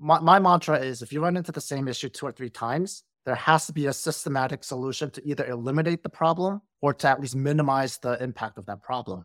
my, my mantra is if you run into the same issue two or three times, there has to be a systematic solution to either eliminate the problem or to at least minimize the impact of that problem.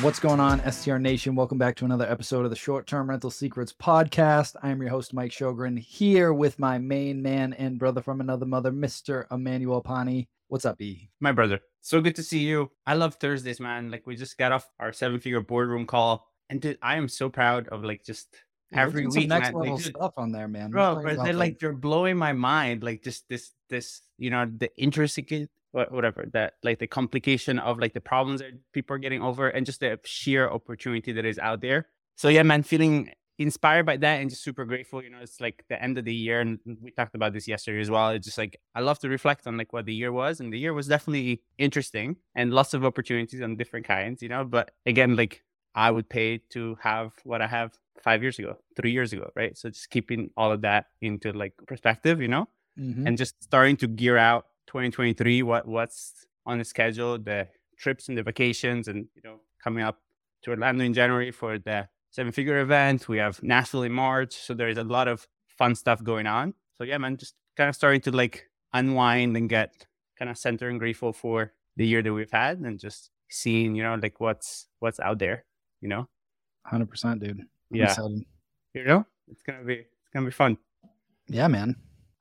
What's going on, STR Nation? Welcome back to another episode of the Short Term Rental Secrets podcast. I am your host, Mike Shogren, here with my main man and brother from another mother, Mr. Emmanuel Pani. What's up, E? My brother. So good to see you. I love Thursdays, man. Like we just got off our seven figure boardroom call. And dude, I am so proud of like just every Some week. next man. level Like, dude, stuff on there, man. bro, talking they're about, like you're blowing my mind. Like just this this, you know, the intricate whatever that like the complication of like the problems that people are getting over and just the sheer opportunity that is out there. So yeah, man, feeling inspired by that and just super grateful. You know, it's like the end of the year, and we talked about this yesterday as well. It's just like I love to reflect on like what the year was, and the year was definitely interesting and lots of opportunities on different kinds. You know, but again, like I would pay to have what I have five years ago, three years ago, right? So just keeping all of that into like perspective, you know, Mhm. and just starting to gear out 2023 what what's on the schedule the trips and the vacations and you know coming up to orlando in january for the seven figure event. We have nashville in march. So there's a lot of fun stuff going on. So yeah man just kind of starting to like unwind and get kind of centered and grateful for the year that we've had and just seeing you know like what's what's out there you know? 100%, dude. I'm yeah. excited. you know? It's gonna be it's gonna be fun. Yeah, man.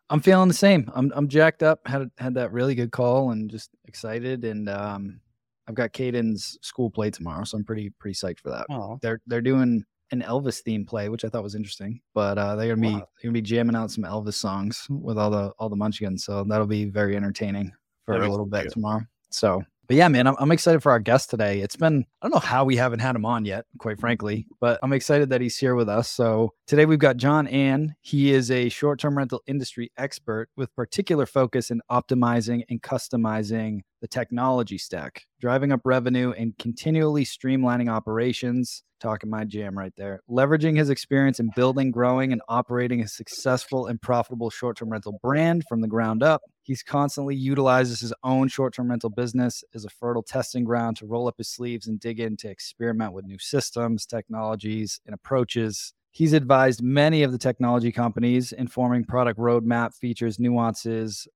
I'm feeling the same. I'm I'm jacked up. Had had that really good call and just excited. And um, I've got Caden's school play tomorrow, so I'm pretty pretty psyched for that. oh They're they're doing an Elvis theme play, which I thought was interesting. But uh, they're gonna be Wow. they're gonna be jamming out some Elvis songs with all the all the Munchkins. So that'll be very entertaining for That a little bit good. tomorrow. So. But yeah, man, I'm, I'm excited for our guest today. It's been, I don't know how we haven't had him on yet, quite frankly, but I'm excited that he's here with us. So today we've got John Ann. He is a short term rental industry expert with particular focus in optimizing and customizing the technology stack, driving up revenue and continually streamlining operations. Talking my jam right there. Leveraging his experience in building, growing, and operating a successful and profitable short term rental brand from the ground up. He's constantly utilizes his own short term rental business as a fertile testing ground to roll up his sleeves and dig in to experiment with new systems, technologies, and approaches. He's advised many of the technology companies informing product roadmap features, nuances,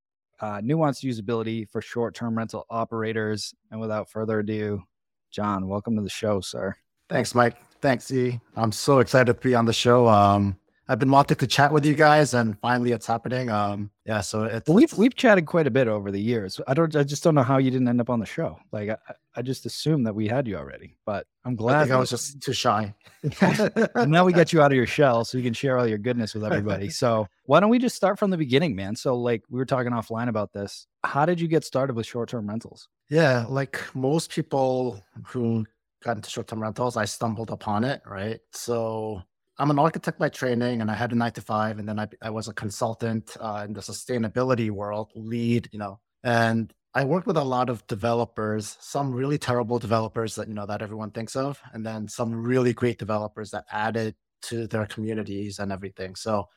uh, nuanced usability for short term rental operators. And without further ado, John, welcome to the show, sir. Thanks, Mike. Thanks, E. I'm so excited to be on the show. Um, I've been wanting to chat with you guys, and finally, it's happening. Um, yeah, so it's Well, we've we've chatted quite a bit over the years. I don't. I just don't know how you didn't end up on the show. Like I, I just assumed that we had you already. But I'm I glad. think I was just too shy. and now we get you out of your shell, so you can share all your goodness with everybody. So why don't we just start from the beginning, man? So like we were talking offline about this. How did you get started with short term rentals? Yeah, like most people who got into short-term rentals, I stumbled upon it, right? So I'm an architect by training, and I had a nine to five, and then I, I was a consultant uh, in the sustainability world, LEED, you know, and I worked with a lot of developers, some really terrible developers that you know that everyone thinks of, and then some really great developers that added to their communities and everything. So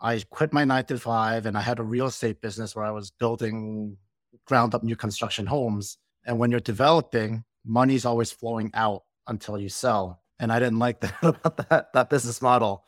I quit my nine to five, and I had a real estate business where I was building ground up new construction homes. And when you're developing, money's always flowing out until you sell. And I didn't like that about that, that business model.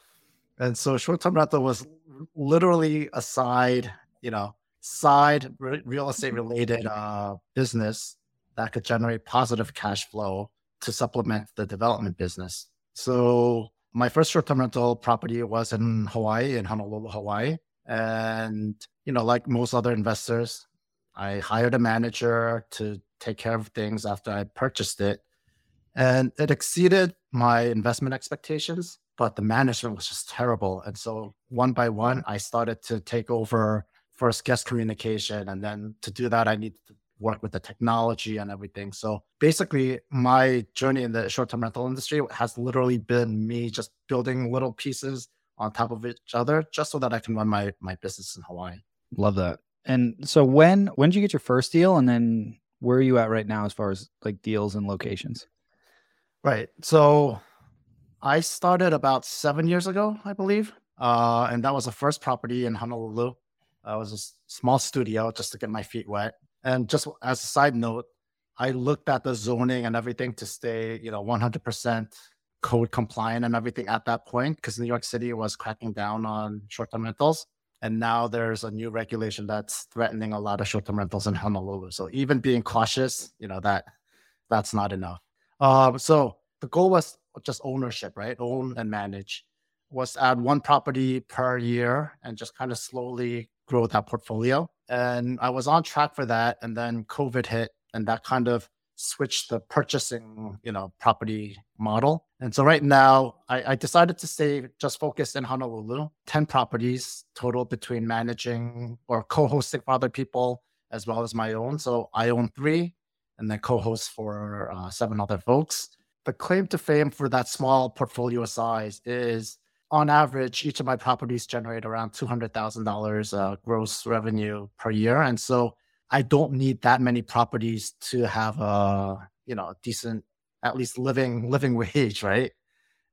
And so short term rental was literally a side, you know, side re- real estate related uh, business that could generate positive cash flow to supplement the development business. So my first short term rental property was in Hawaii, in Honolulu, Hawaii. And, you know, like most other investors, I hired a manager to take care of things after I purchased it. And it exceeded my investment expectations, but the management was just terrible. And so one by one, I started to take over first guest communication. And then to do that, I needed to work with the technology and everything. So basically, my journey in the short term rental industry has literally been me just building little pieces on top of each other just so that I can run my, my business in Hawaii. Love that. And so when when did you get your first deal and then where are you at right now as far as like deals and locations? Right. So I started about seven years ago, I believe. Uh, and that was the first property in Honolulu. Uh, it was a small studio just to get my feet wet. And just as a side note, I looked at the zoning and everything to stay, you know, 100% code compliant and everything at that point because New York City was cracking down on short-term rentals. And now there's a new regulation that's threatening a lot of short-term rentals in Honolulu. So even being cautious, you know, that that's not enough. Um, so the goal was just ownership, right? Own and manage. Was add one property per year and just kind of slowly grow that portfolio. And I was on track for that. And then COVID hit and that kind of switched the purchasing, you know, property model. And so right now I, I decided to stay just focused in Honolulu, 10 properties total between managing or co-hosting for other people as well as my own. So I own three and then co-host for uh, seven other folks. The claim to fame for that small portfolio size is on average, each of my properties generate around $200,000 uh, gross revenue per year. And so I don't need that many properties to have a, you know, decent, at least living, living wage, right?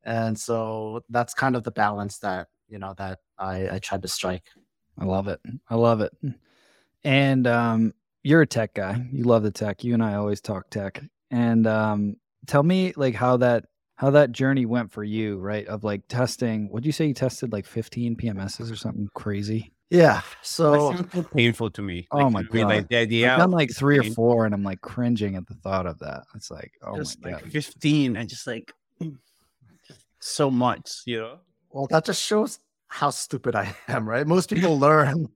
And so that's kind of the balance that, you know, that I, I tried to strike. I love it. I love it. And um, you're a tech guy. You love the tech. You and I always talk tech. And um, tell me like how that how that journey went for you, right? Of like testing. What'd you say you tested like 15 PMSs or something crazy? Yeah. So That painful to me. Oh my to me, Like God. the idea I've done like three or four, and I'm like cringing at the thought of that. It's like, oh just my like god, 15 and just like so much, you know? Well, that just shows how stupid I am, right? Most people learn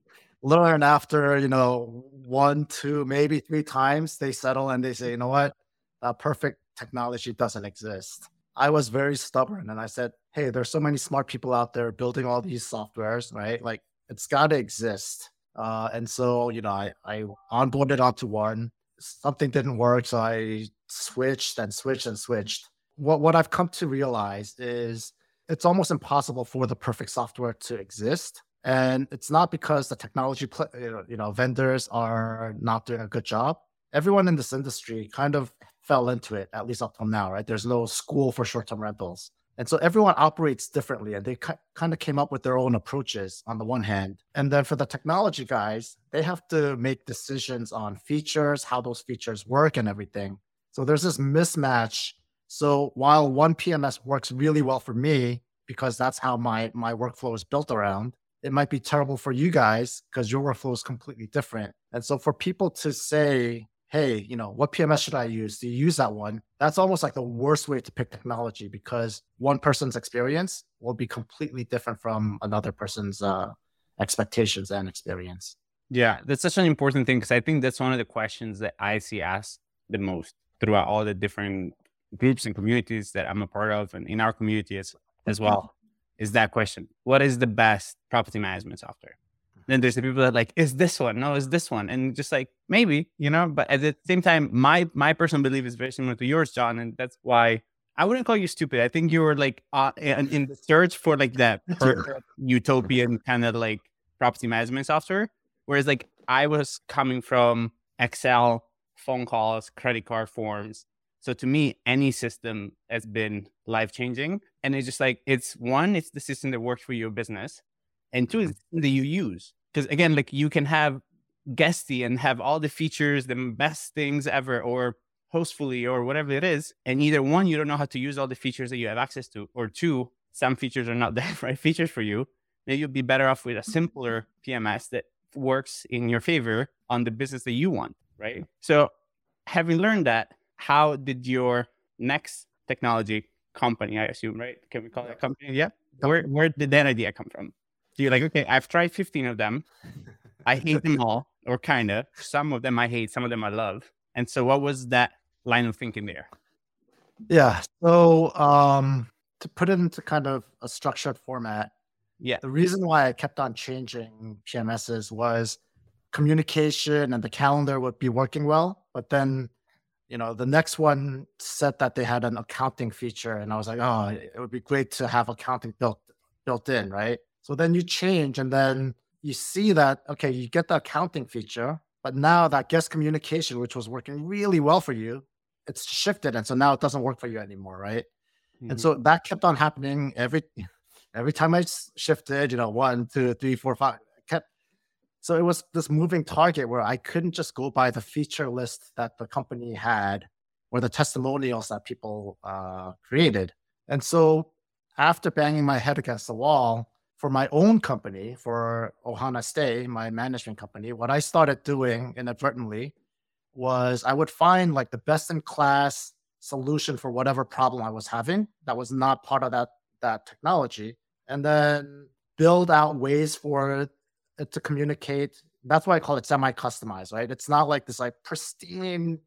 learn after, you know, one, two, maybe three times they settle and they say, you know what? That perfect technology doesn't exist. I was very stubborn and I said, hey, there's so many smart people out there building all these softwares, right? Like it's got to exist. Uh, and so, you know, I, I onboarded onto one. Something didn't work. So I switched and switched and switched. What, what I've come to realize is it's almost impossible for the perfect software to exist. And it's not because the technology, pl- you know, vendors are not doing a good job. Everyone in this industry kind of fell into it, at least up till now, right? There's no school for short-term rentals. And so everyone operates differently and they ki- kind of came up with their own approaches on the one hand. And then for the technology guys, they have to make decisions on features, how those features work and everything. So there's this mismatch. So while one PMS works really well for me because that's how my my workflow is built around, it might be terrible for you guys because your workflow is completely different. And so for people to say, hey, you know, what PMS should I use? Do you use that one? That's almost like the worst way to pick technology because one person's experience will be completely different from another person's uh, expectations and experience. Yeah, that's such an important thing because I think that's one of the questions that I see asked the most throughout all the different groups and communities that I'm a part of and in our community as, as well is that question. What is the best property management software? Then there's the people that like, is this one? No, is this one? And just like maybe, you know, but at the same time, my my personal belief is very similar to yours, John. And that's why I wouldn't call you stupid. I think you were like uh, in, in the search for like that perfect utopian kind of like property management software. Whereas like I was coming from Excel, phone calls, credit card forms. So to me, any system has been life changing. And it's just like it's one, it's the system that works for your business, and two, it's mm-hmm. the system that you use. Because again, like you can have Guesty and have all the features, the best things ever, or Hostfully or whatever it is. And either one, you don't know how to use all the features that you have access to, or two, some features are not the right features for you. Then you'll be better off with a simpler PMS that works in your favor on the business that you want, right? So, having learned that, how did your next technology company, I assume, right? Can we call it a company? Yeah. Where where did that idea come from? So you're like, okay, I've tried 15 of them. I hate them all, or kind of. Some of them I hate, some of them I love. And so, what was that line of thinking there? Yeah. So um, to put it into kind of a structured format, Yeah. the reason why I kept on changing PMSs was communication and the calendar would be working well. But then, you know, the next one said that they had an accounting feature, and I was like, oh, it would be great to have accounting built built in, right? So then you change, and then you see that okay, you get the accounting feature, but now that guest communication, which was working really well for you, it's shifted, and so now it doesn't work for you anymore, right? Mm-hmm. And so that kept on happening every every time I shifted, you know, one, two, three, four, five. So it was this moving target where I couldn't just go by the feature list that the company had or the testimonials that people uh, created. And so after banging my head against the wall for my own company, for Ohana Stay, my management company, what I started doing inadvertently was I would find like the best in class solution for whatever problem I was having that was not part of that that technology and then build out ways for to communicate. That's why I call it semi-customized, right? It's not like this like pristine,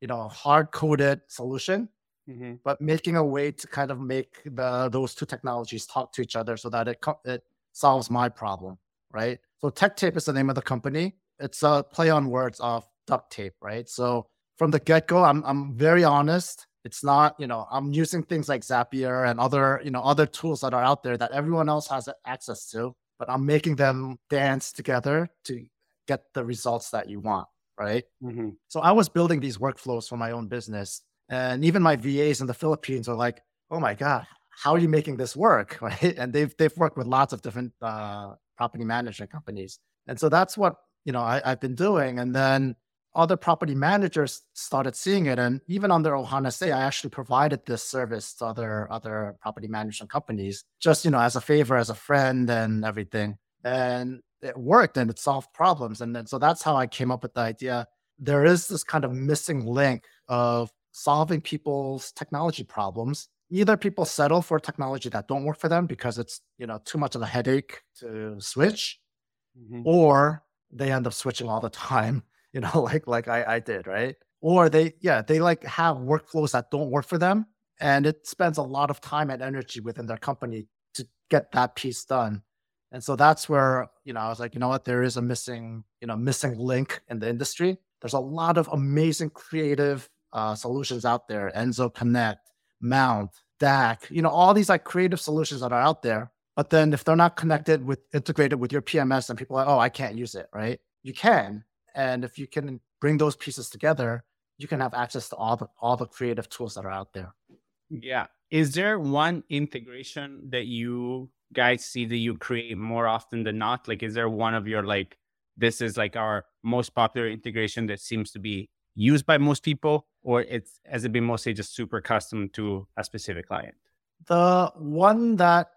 you know, hard-coded solution, mm-hmm. but making a way to kind of make the those two technologies talk to each other so that it it solves my problem, right? So Tech Tape is the name of the company. It's a play on words of duct tape, right? So from the get-go, I'm I'm very honest. It's not, you know, I'm using things like Zapier and other, you know, other tools that are out there that everyone else has access to, but I'm making them dance together to get the results that you want, right? Mm-hmm. So I was building these workflows for my own business, and even my VAs in the Philippines are like, "Oh my god, how are you making this work?" Right? And they've they've worked with lots of different uh, property management companies, and so that's what you know I, I've been doing. And then other property managers started seeing it. And even under Ohana Stay, I actually provided this service to other other property management companies, just you know, as a favor, as a friend and everything. And it worked and it solved problems. And then so that's how I came up with the idea. There is this kind of missing link of solving people's technology problems. Either people settle for technology that don't work for them because it's you know too much of a headache to switch, mm-hmm. or they end up switching all the time you know, like like I, I did, right? Or they, yeah, they like have workflows that don't work for them, and it spends a lot of time and energy within their company to get that piece done. And so that's where you know I was like, you know what, there is a missing, you know, missing link in the industry. There's a lot of amazing creative uh, solutions out there, Enso Connect, Mount, DAC, you know, all these like creative solutions that are out there. But then if they're not connected with integrated with your PMS, and people are like, oh, I can't use it, right? You can, and if you can bring those pieces together, you can have access to all the all the creative tools that are out there. Yeah. Is there one integration that you guys see that you create more often than not? Like, is there one of your like, this is like our most popular integration that seems to be used by most people, or it's has it been mostly just super custom to a specific client? The one that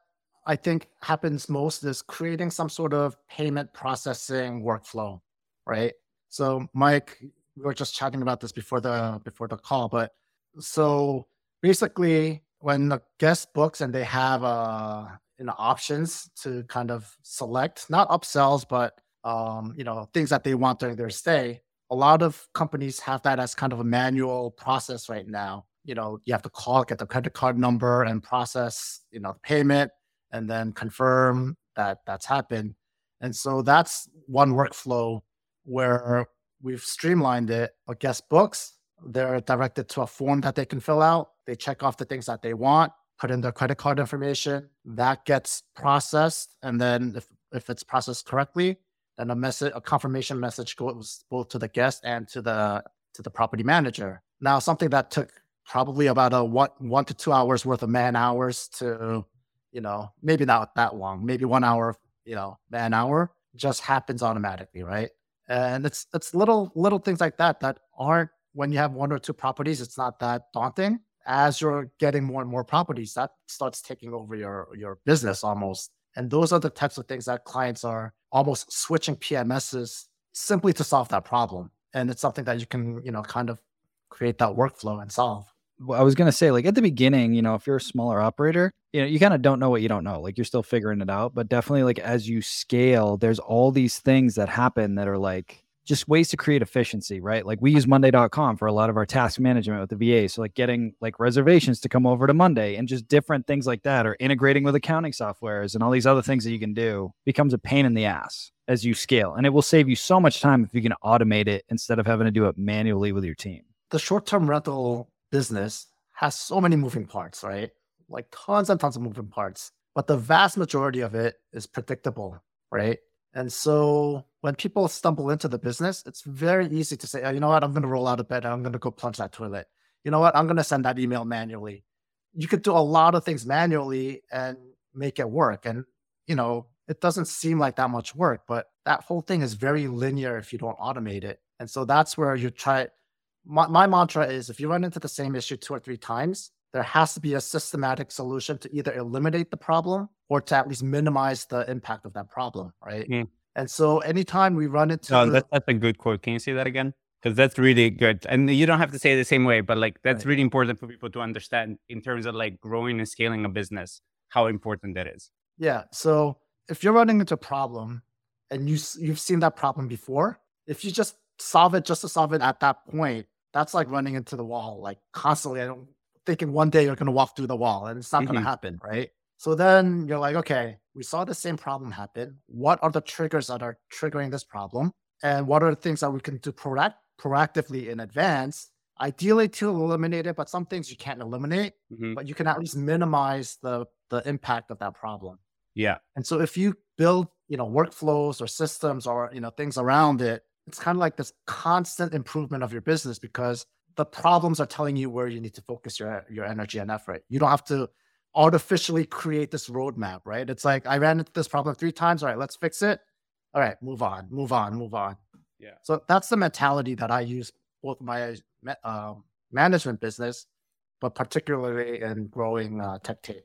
I think happens most is creating some sort of payment processing workflow, right? So, Mike, we were just chatting about this before the before the call, but so basically, when the guest books and they have uh you know options to kind of select not upsells, but um you know things that they want during their stay. A lot of companies have that as kind of a manual process right now. You know, you have to call, get the credit card number, and process you know the payment, and then confirm that that's happened. And so that's one workflow where we've streamlined it. But guest books, they're directed to a form that they can fill out. They check off the things that they want, put in their credit card information. That gets processed. And then if, if it's processed correctly, then a message, a confirmation message goes both to the guest and to the to the property manager. Now, something that took probably about a one one to two hours worth of man hours to, you know, maybe not that long, maybe one hour, you know, man hour just happens automatically, right? And it's it's little little things like that that aren't when you have one or two properties it's not that daunting. As you're getting more and more properties that starts taking over your your business almost. And those are the types of things that clients are almost switching pms's simply to solve that problem. And it's something that you can you know kind of create that workflow and solve I was gonna say, like at the beginning, you know, if you're a smaller operator, you know, you kind of don't know what you don't know. Like you're still figuring it out. But definitely, like as you scale, there's all these things that happen that are like just ways to create efficiency, right? Like we use Monday.com for a lot of our task management with the VA. So like getting like reservations to come over to Monday and just different things like that, or integrating with accounting softwares and all these other things that you can do becomes a pain in the ass as you scale. And it will save you so much time if you can automate it instead of having to do it manually with your team. The short-term rental business has so many moving parts, right? Like tons and tons of moving parts. But the vast majority of it is predictable, right? And so when people stumble into the business, it's very easy to say, oh, you know what, I'm going to roll out of bed I'm going to go plunge that toilet. You know what, I'm going to send that email manually. You could do a lot of things manually and make it work. And, you know, it doesn't seem like that much work, but that whole thing is very linear if you don't automate it. And so that's where you try. My, my mantra is if you run into the same issue two or three times, there has to be a systematic solution to either eliminate the problem or to at least minimize the impact of that problem, right? Mm. And so anytime we run into no, that's, that's a good quote. Can you say that again? Because that's really good. And you don't have to say it the same way, but like that's right. really important for people to understand in terms of like growing and scaling a business, how important that is. Yeah. So if you're running into a problem and you you've seen that problem before, if you just solve it just to solve it at that point, that's like running into the wall, like constantly. I don't thinking one day you're going to walk through the wall and it's not mm-hmm. going to happen, right? So then you're like, okay, we saw the same problem happen. What are the triggers that are triggering this problem? And what are the things that we can do proact- proactively in advance? Ideally to eliminate it, but some things you can't eliminate, mm-hmm. but you can at least minimize the the impact of that problem. Yeah. And so if you build, you know, workflows or systems or, you know, things around it, it's kind of like this constant improvement of your business because the problems are telling you where you need to focus your your energy and effort. You don't have to artificially create this roadmap, right? It's like I ran into this problem three times. All right, let's fix it. All right, move on, move on, move on. Yeah. So that's the mentality that I use both my uh, management business, but particularly in growing uh, tech tape.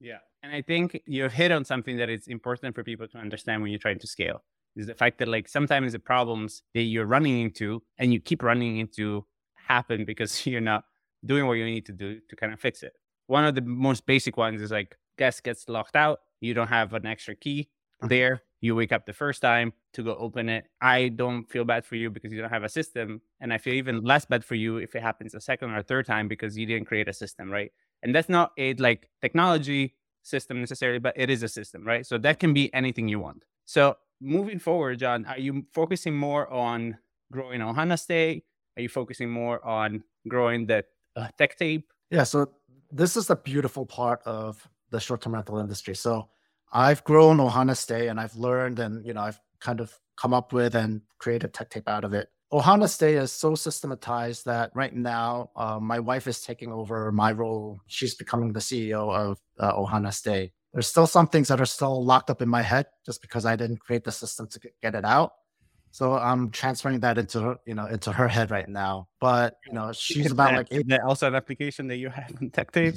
Yeah, and I think you've hit on something that is important for people to understand when you're trying to scale. Is the fact that like sometimes the problems that you're running into and you keep running into happen because you're not doing what you need to do to kind of fix it. One of the most basic ones is like guest gets locked out. You don't have an extra key mm-hmm. there. You wake up the first time to go open it. I don't feel bad for you because you don't have a system. And I feel even less bad for you if it happens a second or third time because you didn't create a system, right? And that's not a like technology system necessarily, but it is a system, right? So that can be anything you want. So moving forward, John, are you focusing more on growing Ohana Stay? Are you focusing more on growing the uh, tech tape? Yeah. So this is the beautiful part of the short-term rental industry. So I've grown Ohana Stay and I've learned and you know I've kind of come up with and created tech tape out of it. Ohana Stay is so systematized that right now uh, my wife is taking over my role. She's becoming the CEO of uh, Ohana Stay. There's still some things that are still locked up in my head just because I didn't create the system to get it out. So I'm transferring that into her, you know, into her head right now. But you know, she's about like eight. An application that you have on tech tape.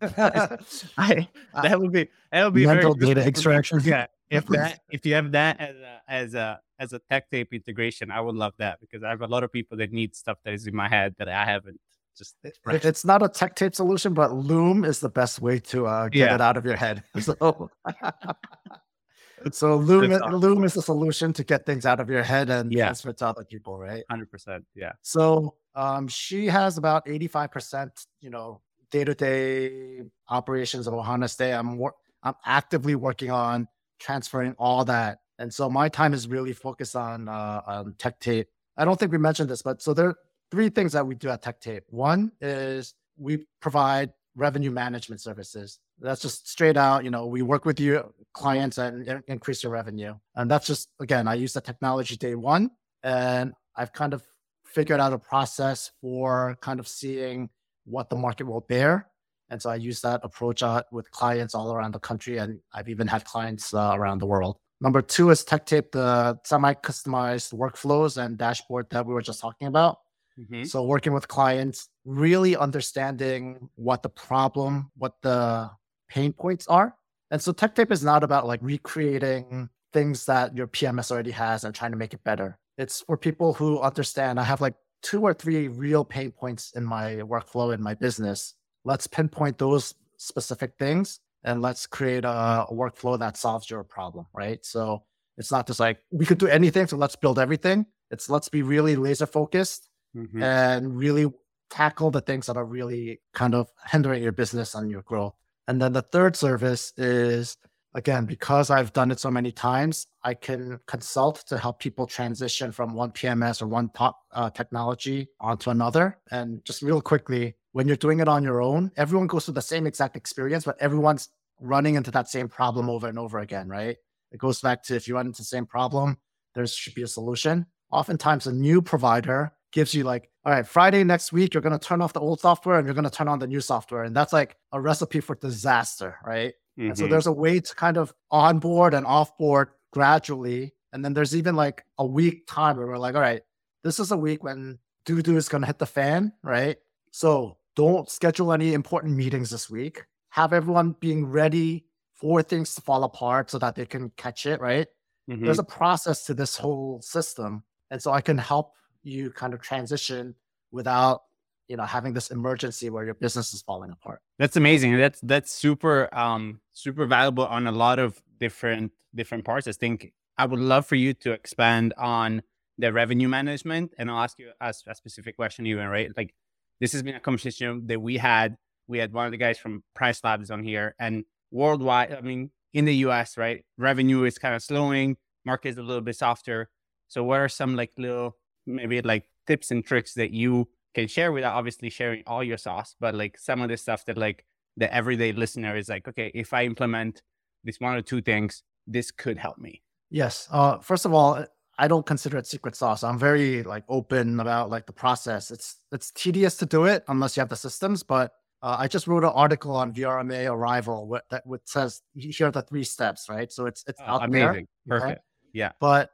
I that would be that would be mental data extraction. Yeah, if that if you have that as a as a as a tech tape integration, I would love that because I have a lot of people that need stuff that is in my head that I haven't. Just it's not a tech tape solution, but Loom is the best way to uh, get yeah. it out of your head. So so Loom, awesome. Loom is the solution to get things out of your head and yeah. transfer to other people, right? Hundred percent, yeah. So um, she has about eighty-five percent, you know, day-to-day operations of Ohana Stay. I'm wor- I'm actively working on transferring all that, and so my time is really focused on uh, on Tech Tape. I don't think we mentioned this, but so there three things that we do at Tech Tape. One is we provide revenue management services. That's just straight out, you know, we work with your clients and increase your revenue. And that's just, again, I use the technology day one and I've kind of figured out a process for kind of seeing what the market will bear. And so I use that approach with clients all around the country. And I've even had clients uh, around the world. Number two is Tech Tape, the semi customized workflows and dashboard that we were just talking about. Mm-hmm. So working with clients, really understanding what the problem, what the pain points are. And so tech tape is not about like recreating things that your PMS already has and trying to make it better. It's for people who understand I have like two or three real pain points in my workflow in my business. Let's pinpoint those specific things and let's create a, a workflow that solves your problem, right? So it's not just like we could do anything, so let's build everything It's let's be really laser focused Mhm. and really tackle the things that are really kind of hindering your business and your growth. And then the third service is again, because I've done it so many times, I can consult to help people transition from one PMS or one top uh, technology onto another. And just real quickly, when you're doing it on your own, everyone goes through the same exact experience, but everyone's running into that same problem over and over again, right? It goes back to if you run into the same problem, there should be a solution. Oftentimes, a new provider gives you like, all right, Friday next week, you're going to turn off the old software and you're going to turn on the new software. And that's like a recipe for disaster, right? And so Mhm. there's a way to kind of onboard and offboard gradually. And then there's even like a week time where we're like, all right, this is a week when doo doo is going to hit the fan, right? So don't schedule any important meetings this week. Have everyone being ready for things to fall apart so that they can catch it, right? Mhm. There's a process to this whole system. And so I can help you kind of transition without, you know, having this emergency where your business is falling apart. That's amazing. That's that's super um super valuable on a lot of different different parts. I think I would love for you to expand on the revenue management, and I'll ask you a, a specific question even right. Like this has been a conversation that we had. We had one of the guys from Price Labs on here, and worldwide, I mean, in the U.S., right, revenue is kind of slowing. Market is a little bit softer. So, what are some like little maybe like tips and tricks that you can share without obviously sharing all your sauce, but like some of the stuff that like the everyday listener is like, okay, if I implement this one or two things, this could help me. Yes. Uh, first of all, I don't consider it secret sauce. I'm very like open about like the process. It's it's tedious to do it unless you have the systems. But uh, I just wrote an article on VRMA Arrival wh- that which says here are the three steps, right? So it's it's Oh, out there. amazing. okay? Perfect. Yeah. But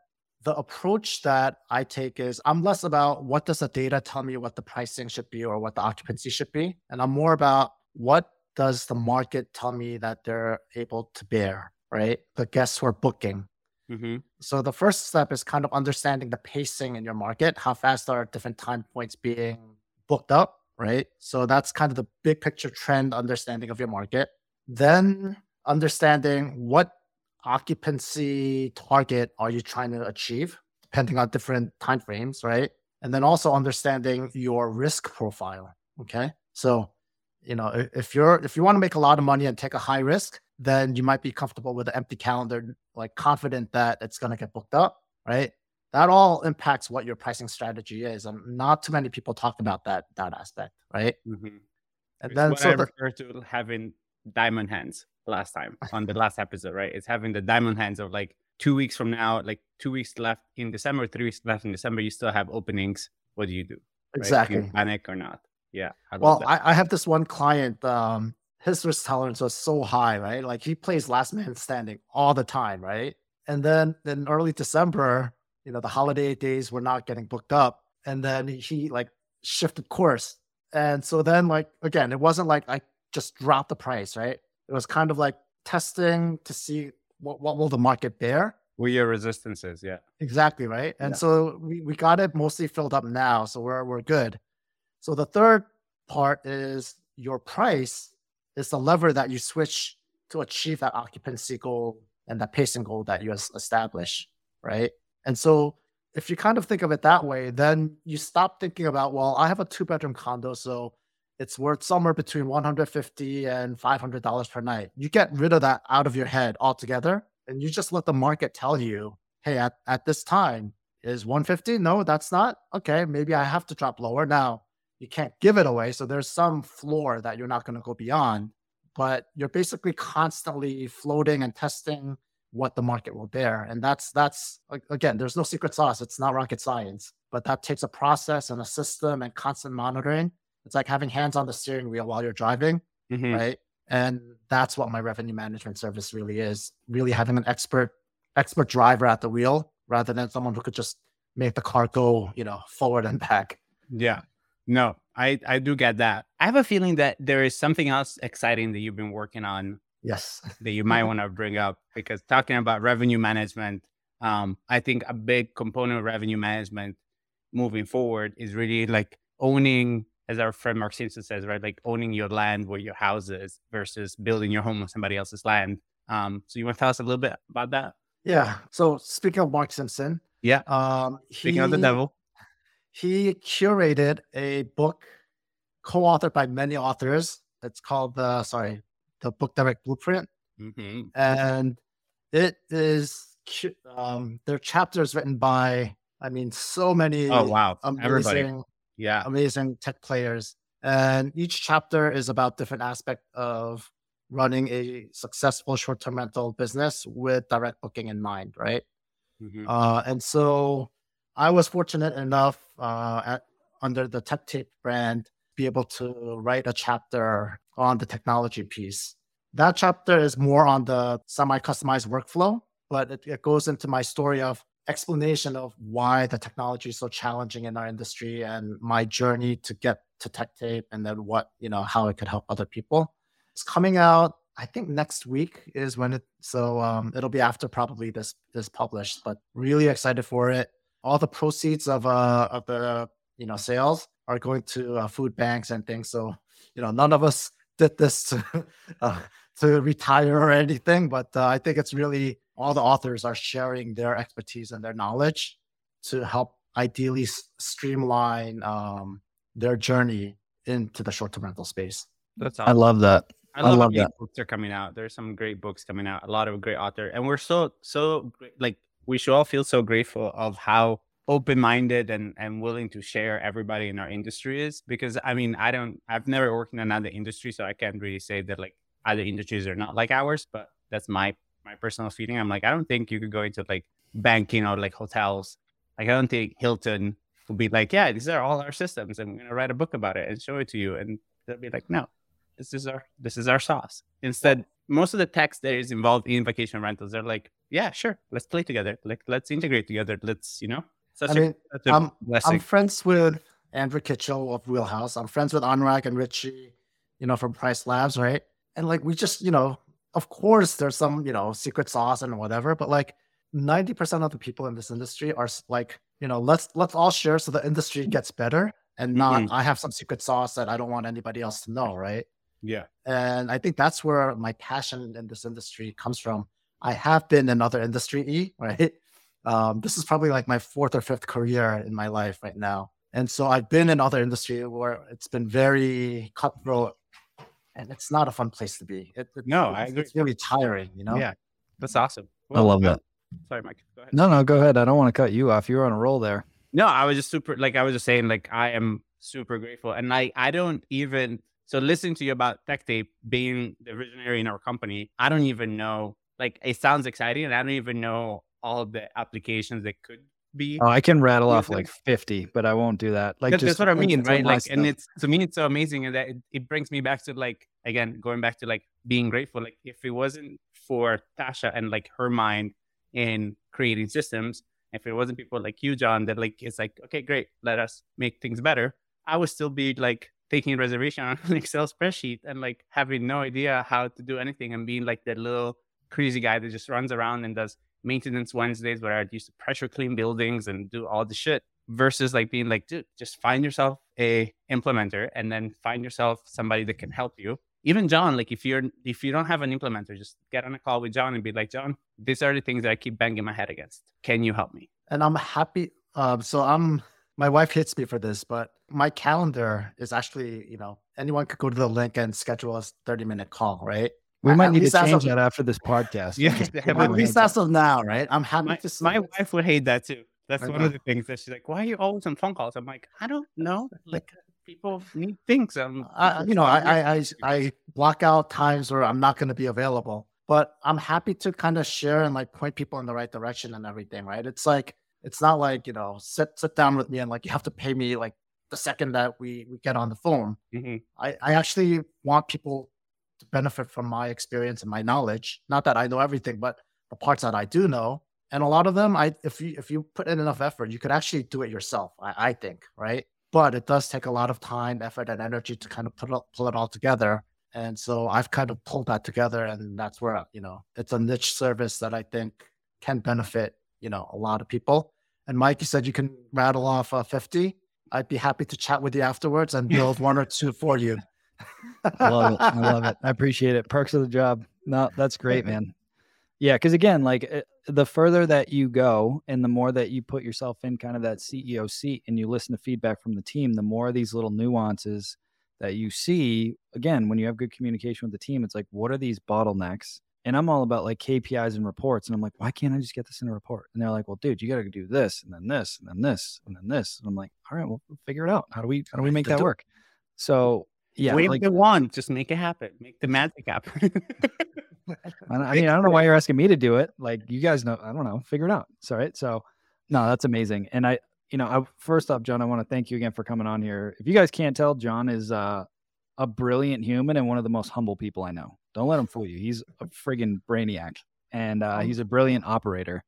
the approach that I take is I'm less about what does the data tell me what the pricing should be or what the occupancy should be, and I'm more about what does the market tell me that they're able to bear, right? The guests who are booking. hmm So the first step is kind of understanding the pacing in your market. How fast are different time points being booked up, right? So that's kind of the big picture trend understanding of your market. Then understanding what occupancy target are you trying to achieve, depending on different time frames, right? And then also understanding your risk profile. Okay. So, you know, if you're if you want to make a lot of money and take a high risk, then you might be comfortable with an empty calendar, like confident that it's going to get booked up, right? That all impacts what your pricing strategy is, and not too many people talk about that that aspect, right? hmm And It's then what so I the, refer to having diamond hands last time on the last episode, right? It's having the diamond hands of like two weeks from now, like two weeks left in December, three weeks left in December, you still have openings. What do you do? right? Do you exactly. panic or not? Yeah. I Well. I, I have this one client. Um, his risk tolerance was so high, right? Like he plays last man standing all the time, right? And then in early December, you know, the holiday days were not getting booked up, and then he like shifted course. And so then, like again, it wasn't like I just drop the price, right? It was kind of like testing to see what what will the market bear. Where your resistances, yeah. Exactly right. And Yeah. so we, we got it mostly filled up now, so we're we're good. So the third part is your price is the lever that you switch to achieve that occupancy goal and that pacing goal that you es- establish, right? And so if you kind of think of it that way, then you stop thinking about, well, I have a two bedroom condo, so it's worth somewhere between 150 and 500 dollars per night. You get rid of that out of your head altogether, and you just let the market tell you, hey, at, at this time is 150? No, that's not. Okay, maybe I have to drop lower. Now you can't give it away, so there's some floor that you're not going to go beyond, but you're basically constantly floating and testing what the market will bear, and that's that's again, there's no secret sauce. It's not rocket science, but that takes a process and a system and constant monitoring. It's like having hands on the steering wheel while you're driving Mhm. right? And that's what my revenue management service really is. Really having an expert expert driver at the wheel rather than someone who could just make the car go, you know, forward and back. Yeah. No, I I do get that. I have a feeling that there is something else exciting that you've been working on Yes. that you might want to bring up because talking about revenue management, um, I think a big component of revenue management moving forward is really like owning, as our friend Mark Simpson says, right? Like owning your land where your house is versus building your home on somebody else's land. Um, so you want to tell us a little bit about that? Yeah. So speaking of Mark Simpson, Yeah. Um, Speaking of the devil. he curated a book co-authored by many authors. It's called the sorry, the Book Direct Blueprint, hmm and it is um, there are chapters written by I mean so many Oh wow. Everybody. Yeah. amazing tech players, and each chapter is about different aspect of running a successful short-term rental business with direct booking in mind, right? Mhm. Uh, and so I was fortunate enough uh, at, under the Tech Tape brand be able to write a chapter on the technology piece. That chapter is more on the semi-customized workflow, but it, it goes into my story of explanation of why the technology is so challenging in our industry and my journey to get to Tech Tape and then what, you know, how it could help other people. It's coming out, I think next week is when it so um it'll be after probably this this published, but really excited for it. All the proceeds of uh of the you know sales are going to uh, food banks and things. So, you know, none of us did this to uh, to retire or anything, but uh, I think it's really all the authors are sharing their expertise and their knowledge to help ideally s- streamline um, their journey into the short-term rental space. That's awesome. I love that. I I love, love that. books are coming out. There's some great books coming out. A lot of great author, and we're so so great, like we should all feel so grateful of how open-minded and and willing to share everybody in our industry is. Because I mean, I don't, I've never worked in another industry, so I can't really say that like other industries are not like ours. But that's my my personal feeling. I'm like, I don't think you could go into like banking or like hotels. Like I don't think Hilton will be like, yeah, these are all our systems, and we're gonna write a book about it and show it to you, and they'll be like, no, this is our this is our sauce. Instead, most of the text that is involved in vacation rentals, they're like, yeah, sure, let's play together, like let's integrate together, let's you know. Such I a, mean, a I'm- blessing. I'm friends with Andrew Kitchell of Wheelhouse. I'm friends with Anurag and Richie, you know, from Price Labs, right? And like we just, you know, of course there's some, you know, secret sauce and whatever, but like 90% of the people in this industry are like, you know, let's let's all share so the industry gets better and not Mhm. I have some secret sauce that I don't want anybody else to know, right? yeah, And I think that's where my passion in this industry comes from. I have been in other industry, E, right? Um, this is probably like my fourth or fifth career in my life right now. And so I've been in other industry where it's been very cutthroat and it's not a fun place to be. It, it- No, I it's- agree. It's really tiring, you know? yeah, that's awesome. I love that. Sorry, Mike. Go ahead. No, no, go ahead. I don't want to cut you off. You were on a roll there. No, I was just super like I was just saying like I am super grateful and like I don't even so listening to you about Tech Tape being the visionary in our company, I don't even know like it sounds exciting and I don't even know all the applications that could be. Oh, I can rattle off like 50, but I won't do that. Like That- just that's what I mean, right? Like, and it's to me, it's so amazing, and that it, it brings me back to like again, going back to like being grateful. Like, if it wasn't for Tasha and like her mind in creating systems, if it wasn't people like you, John, that like it's like, okay, great, let us make things better. I would still be like taking a reservation on an Excel spreadsheet and like having no idea how to do anything and being like that little crazy guy that just runs around and does maintenance Wednesdays where I'd used to pressure clean buildings and do all the shit versus like being like, dude, just find yourself a implementer and then find yourself somebody that can help you. Even John, like if you're if you don't have an implementer, just get on a call with John and be like, John, these are the things that I keep banging my head against. Can you help me? and I'm happy. Um, so I'm my wife hits me for this, but my calendar is actually, you know, anyone could go to the link and schedule a 30 minute call, right? We might need to least as change of- that after this podcast. Yeah, Just at give At least heads as of now, right? I'm happy My, to see my it. wife would hate that too. That's I one know. of the things that she's like, why are you always on phone calls? I'm like, I don't know. Like people need things. Um, I, you know, I, I, I, I block out times where I'm not going to be available, but I'm happy to kind of share and like point people in the right direction and everything, right? It's like, it's not like, you know, sit, sit down with me and like, you have to pay me like the second that we, we get on the phone. Mhm. I, I actually want people to benefit from my experience and my knowledge. Not that I know everything, but the parts that I do know. And a lot of them, I if you if you put in enough effort, you could actually do it yourself. I, I think, right? But it does take a lot of time, effort, and energy to kind of put it, pull it all together. And so I've kind of pulled that together, and that's where you know it's a niche service that I think can benefit you know a lot of people. And Mike, you said you can rattle off uh, fifty. I'd be happy to chat with you afterwards and build one or two for you. I love it. I love it. I appreciate it. Perks of the job. No, that's great, man. Yeah, because again, like uh, the further that you go and the more that you put yourself in kind of that CEO seat and you listen to feedback from the team, the more these little nuances that you see. Again, when you have good communication with the team, it's like, what are these bottlenecks? And I'm all about like KPIs and reports. And I'm like, why can't I just get this in a report? And they're like, well, dude, you got to do this and then this and then this and then this. And I'm like, all right, well, we'll figure it out. How do we how do we make that work? So yeah, Wave like, the wand, just make it happen. Make the magic happen. I, I mean, I don't know why you're asking me to do it. Like you guys know, I don't know, figure it out. It's all right. So no, that's amazing. And I, you know, I, first off, John, I want to thank you again for coming on here. If you guys can't tell, John is uh, a brilliant human and one of the most humble people I know. Don't let him fool you. He's a friggin' brainiac, and uh, he's a brilliant operator.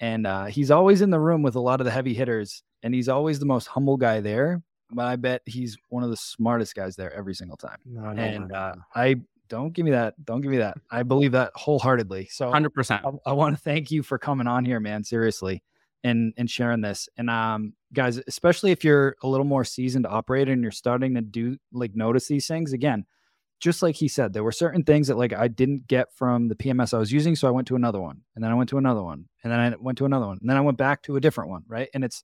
And uh, he's always in the room with a lot of the heavy hitters, and he's always the most humble guy there. But I bet he's one of the smartest guys there every single time. No, no, And no, uh, no. I don't give me that. Don't give me that. I believe that wholeheartedly. So Hundred percent. I, I want to thank you for coming on here, man. Seriously, and and sharing this. And um, guys, especially if you're a little more seasoned operator and you're starting to do like notice these things again, just like he said, there were certain things that like I didn't get from the PMS I was using, so I went to another one, and then I went to another one, and then I went to another one, and then I went back to a different one, right? And it's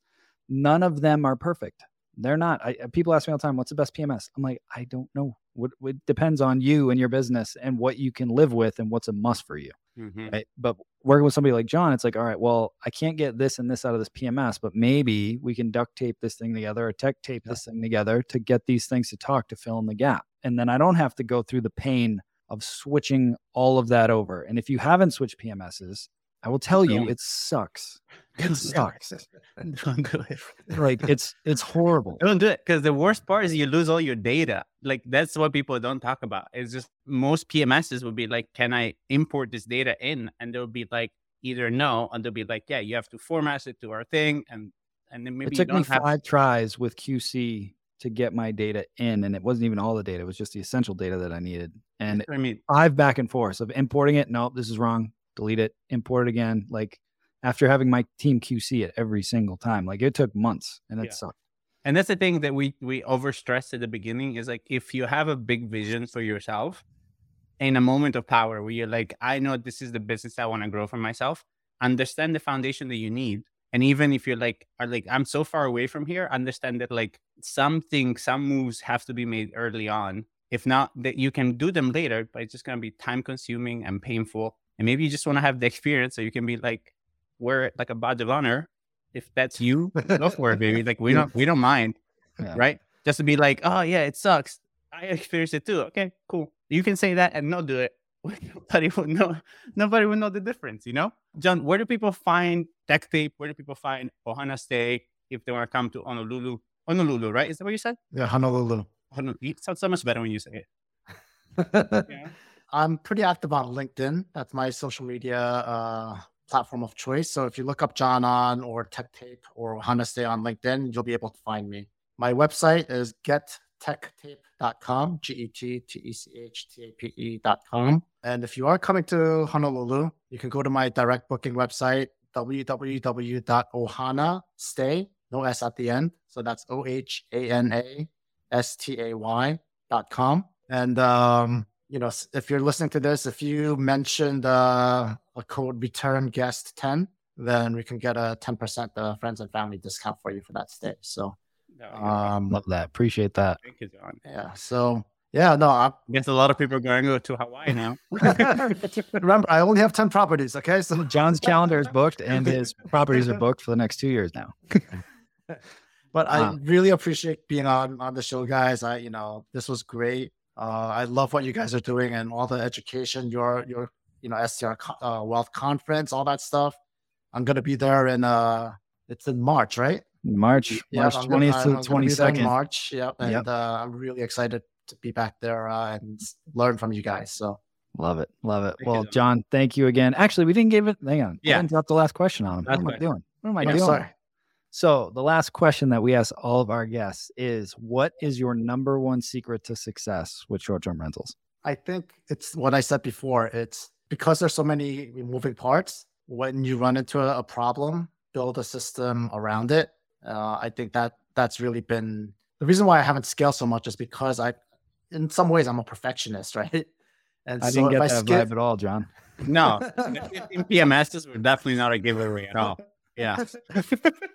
none of them are perfect. They're not. I, people ask me all the time, "What's the best PMS?" I'm like, I don't know. What it depends on you and your business and what you can live with and what's a must for you Mhm. right? But working with somebody like John, it's like, all right, well, I can't get this and this out of this PMS, but maybe we can duct tape this thing together or tech tape this thing together to get these things to talk to fill in the gap. And then I don't have to go through the pain of switching all of that over. And if you haven't switched PMSs, I will tell you, it sucks. It sucks. Don't do it. like it's it's horrible. Don't do it because the worst part is you lose all your data. Like that's what people don't talk about. It's just most PMSs would be like, "Can I import this data in?" And they'll be like, either no, and they'll be like, "Yeah, you have to format it to our thing," and and then maybe It you took me have. five tries with QC to get my data in, and it wasn't even all the data; it was just the essential data that I needed. And I mean, five back and forth of importing it. Nope, this is wrong. Delete it. Import it again. Like after having my team QC it every single time, like it took months, and it Yeah. sucked. and that's the thing that we we overstressed at the beginning is like if you have a big vision for yourself in a moment of power where you're like i know this is the business i want to grow for myself understand the foundation that you need and even if you're like are like i'm so far away from here understand that like something some moves have to be made early on if not that you can do them later but it's just going to be time consuming and painful and maybe you just want to have the experience so you can be like wear it like a badge of honor if that's you go for it baby. Like we don't we don't mind Yeah. right? Just to be like oh yeah it sucks. I experienced it too. Okay cool. You can say that and not do it. Nobody would know nobody will know the difference you know? John where do people find tech tape? Where do people find ohana stay if they want to come to honolulu? Honolulu right? Is that what you said? Yeah, Honolulu. Honolulu. it sounds so much better when you say it. Yeah. I'm pretty active on LinkedIn. That's my social media uh, platform of choice. So if you look up John on or Tech Tape or Ohana Stay on LinkedIn, you'll be able to find me. My website is gettechtape.com, G E T T E C H T A P E.com. And if you are coming to Honolulu, you can go to my direct booking website, www.ohanastay, no S at the end. So that's O H A N A S T A Y dot com. And um, you know, if you're listening to this, if you mentioned uh, a code return guest 10, then we can get a 10% uh, friends and family discount for you for that stay. So, No, um, Love that. Appreciate that. Thank you, John. yeah. So, yeah, no, I Guess a lot of people are going to go to Hawaii now. remember, I only have 10 properties. Okay. So, John's calendar is booked, and his properties are booked for the next two years now. but I Wow. really appreciate being on on the show, guys. I, you know, this was great. Uh, I love what you guys are doing and all the education, your, your, you know, STR uh, Wealth Conference, all that stuff. I'm going to be there in, uh, it's in March, right? March, March I'm twentieth to gonna the be twenty there in second. March. Yep. And Yep. Uh, I'm really excited to be back there uh, and learn from you guys. So Love it, love it. Thank well, John. John, thank you again. Actually, we didn't give it. Hang on, Yeah. I didn't drop the last question on him. What am I doing? What am I Yeah, doing? sorry. So the last question that we ask all of our guests is, "What is your number one secret to success with short term rentals?" I think it's what I said before. It's because there's so many moving parts. When you run into a, a problem, build a system around it. Uh, I think that that's really been the reason why I haven't scaled so much is because I, in some ways, I'm a perfectionist, right? And I so didn't if get I that skip, vibe at all, John. No, the 15 PMSs were definitely not a giveaway at all. Yeah.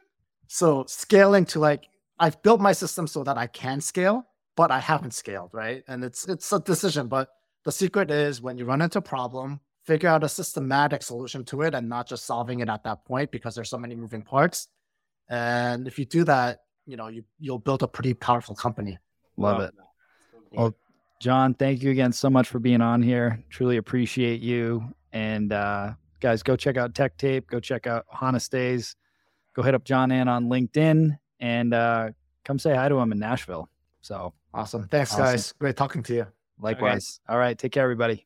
so scaling to like I've built my system so that I can scale, but I haven't scaled, right? And it's it's a decision, but the secret is when you run into a problem, figure out a systematic solution to it and not just solving it at that point because there's so many moving parts. And if you do that, you know, you you'll build a pretty powerful company. Love it. Well, John, thank you again so much for being on here. Truly appreciate you. And uh, guys, go check out Tech Tape. Go check out Ohana Stays. Go hit up John Ann on LinkedIn and uh, come say hi to him in Nashville. So Awesome. Thanks, Awesome. guys. Great talking to you. likewise. All right, take care, everybody.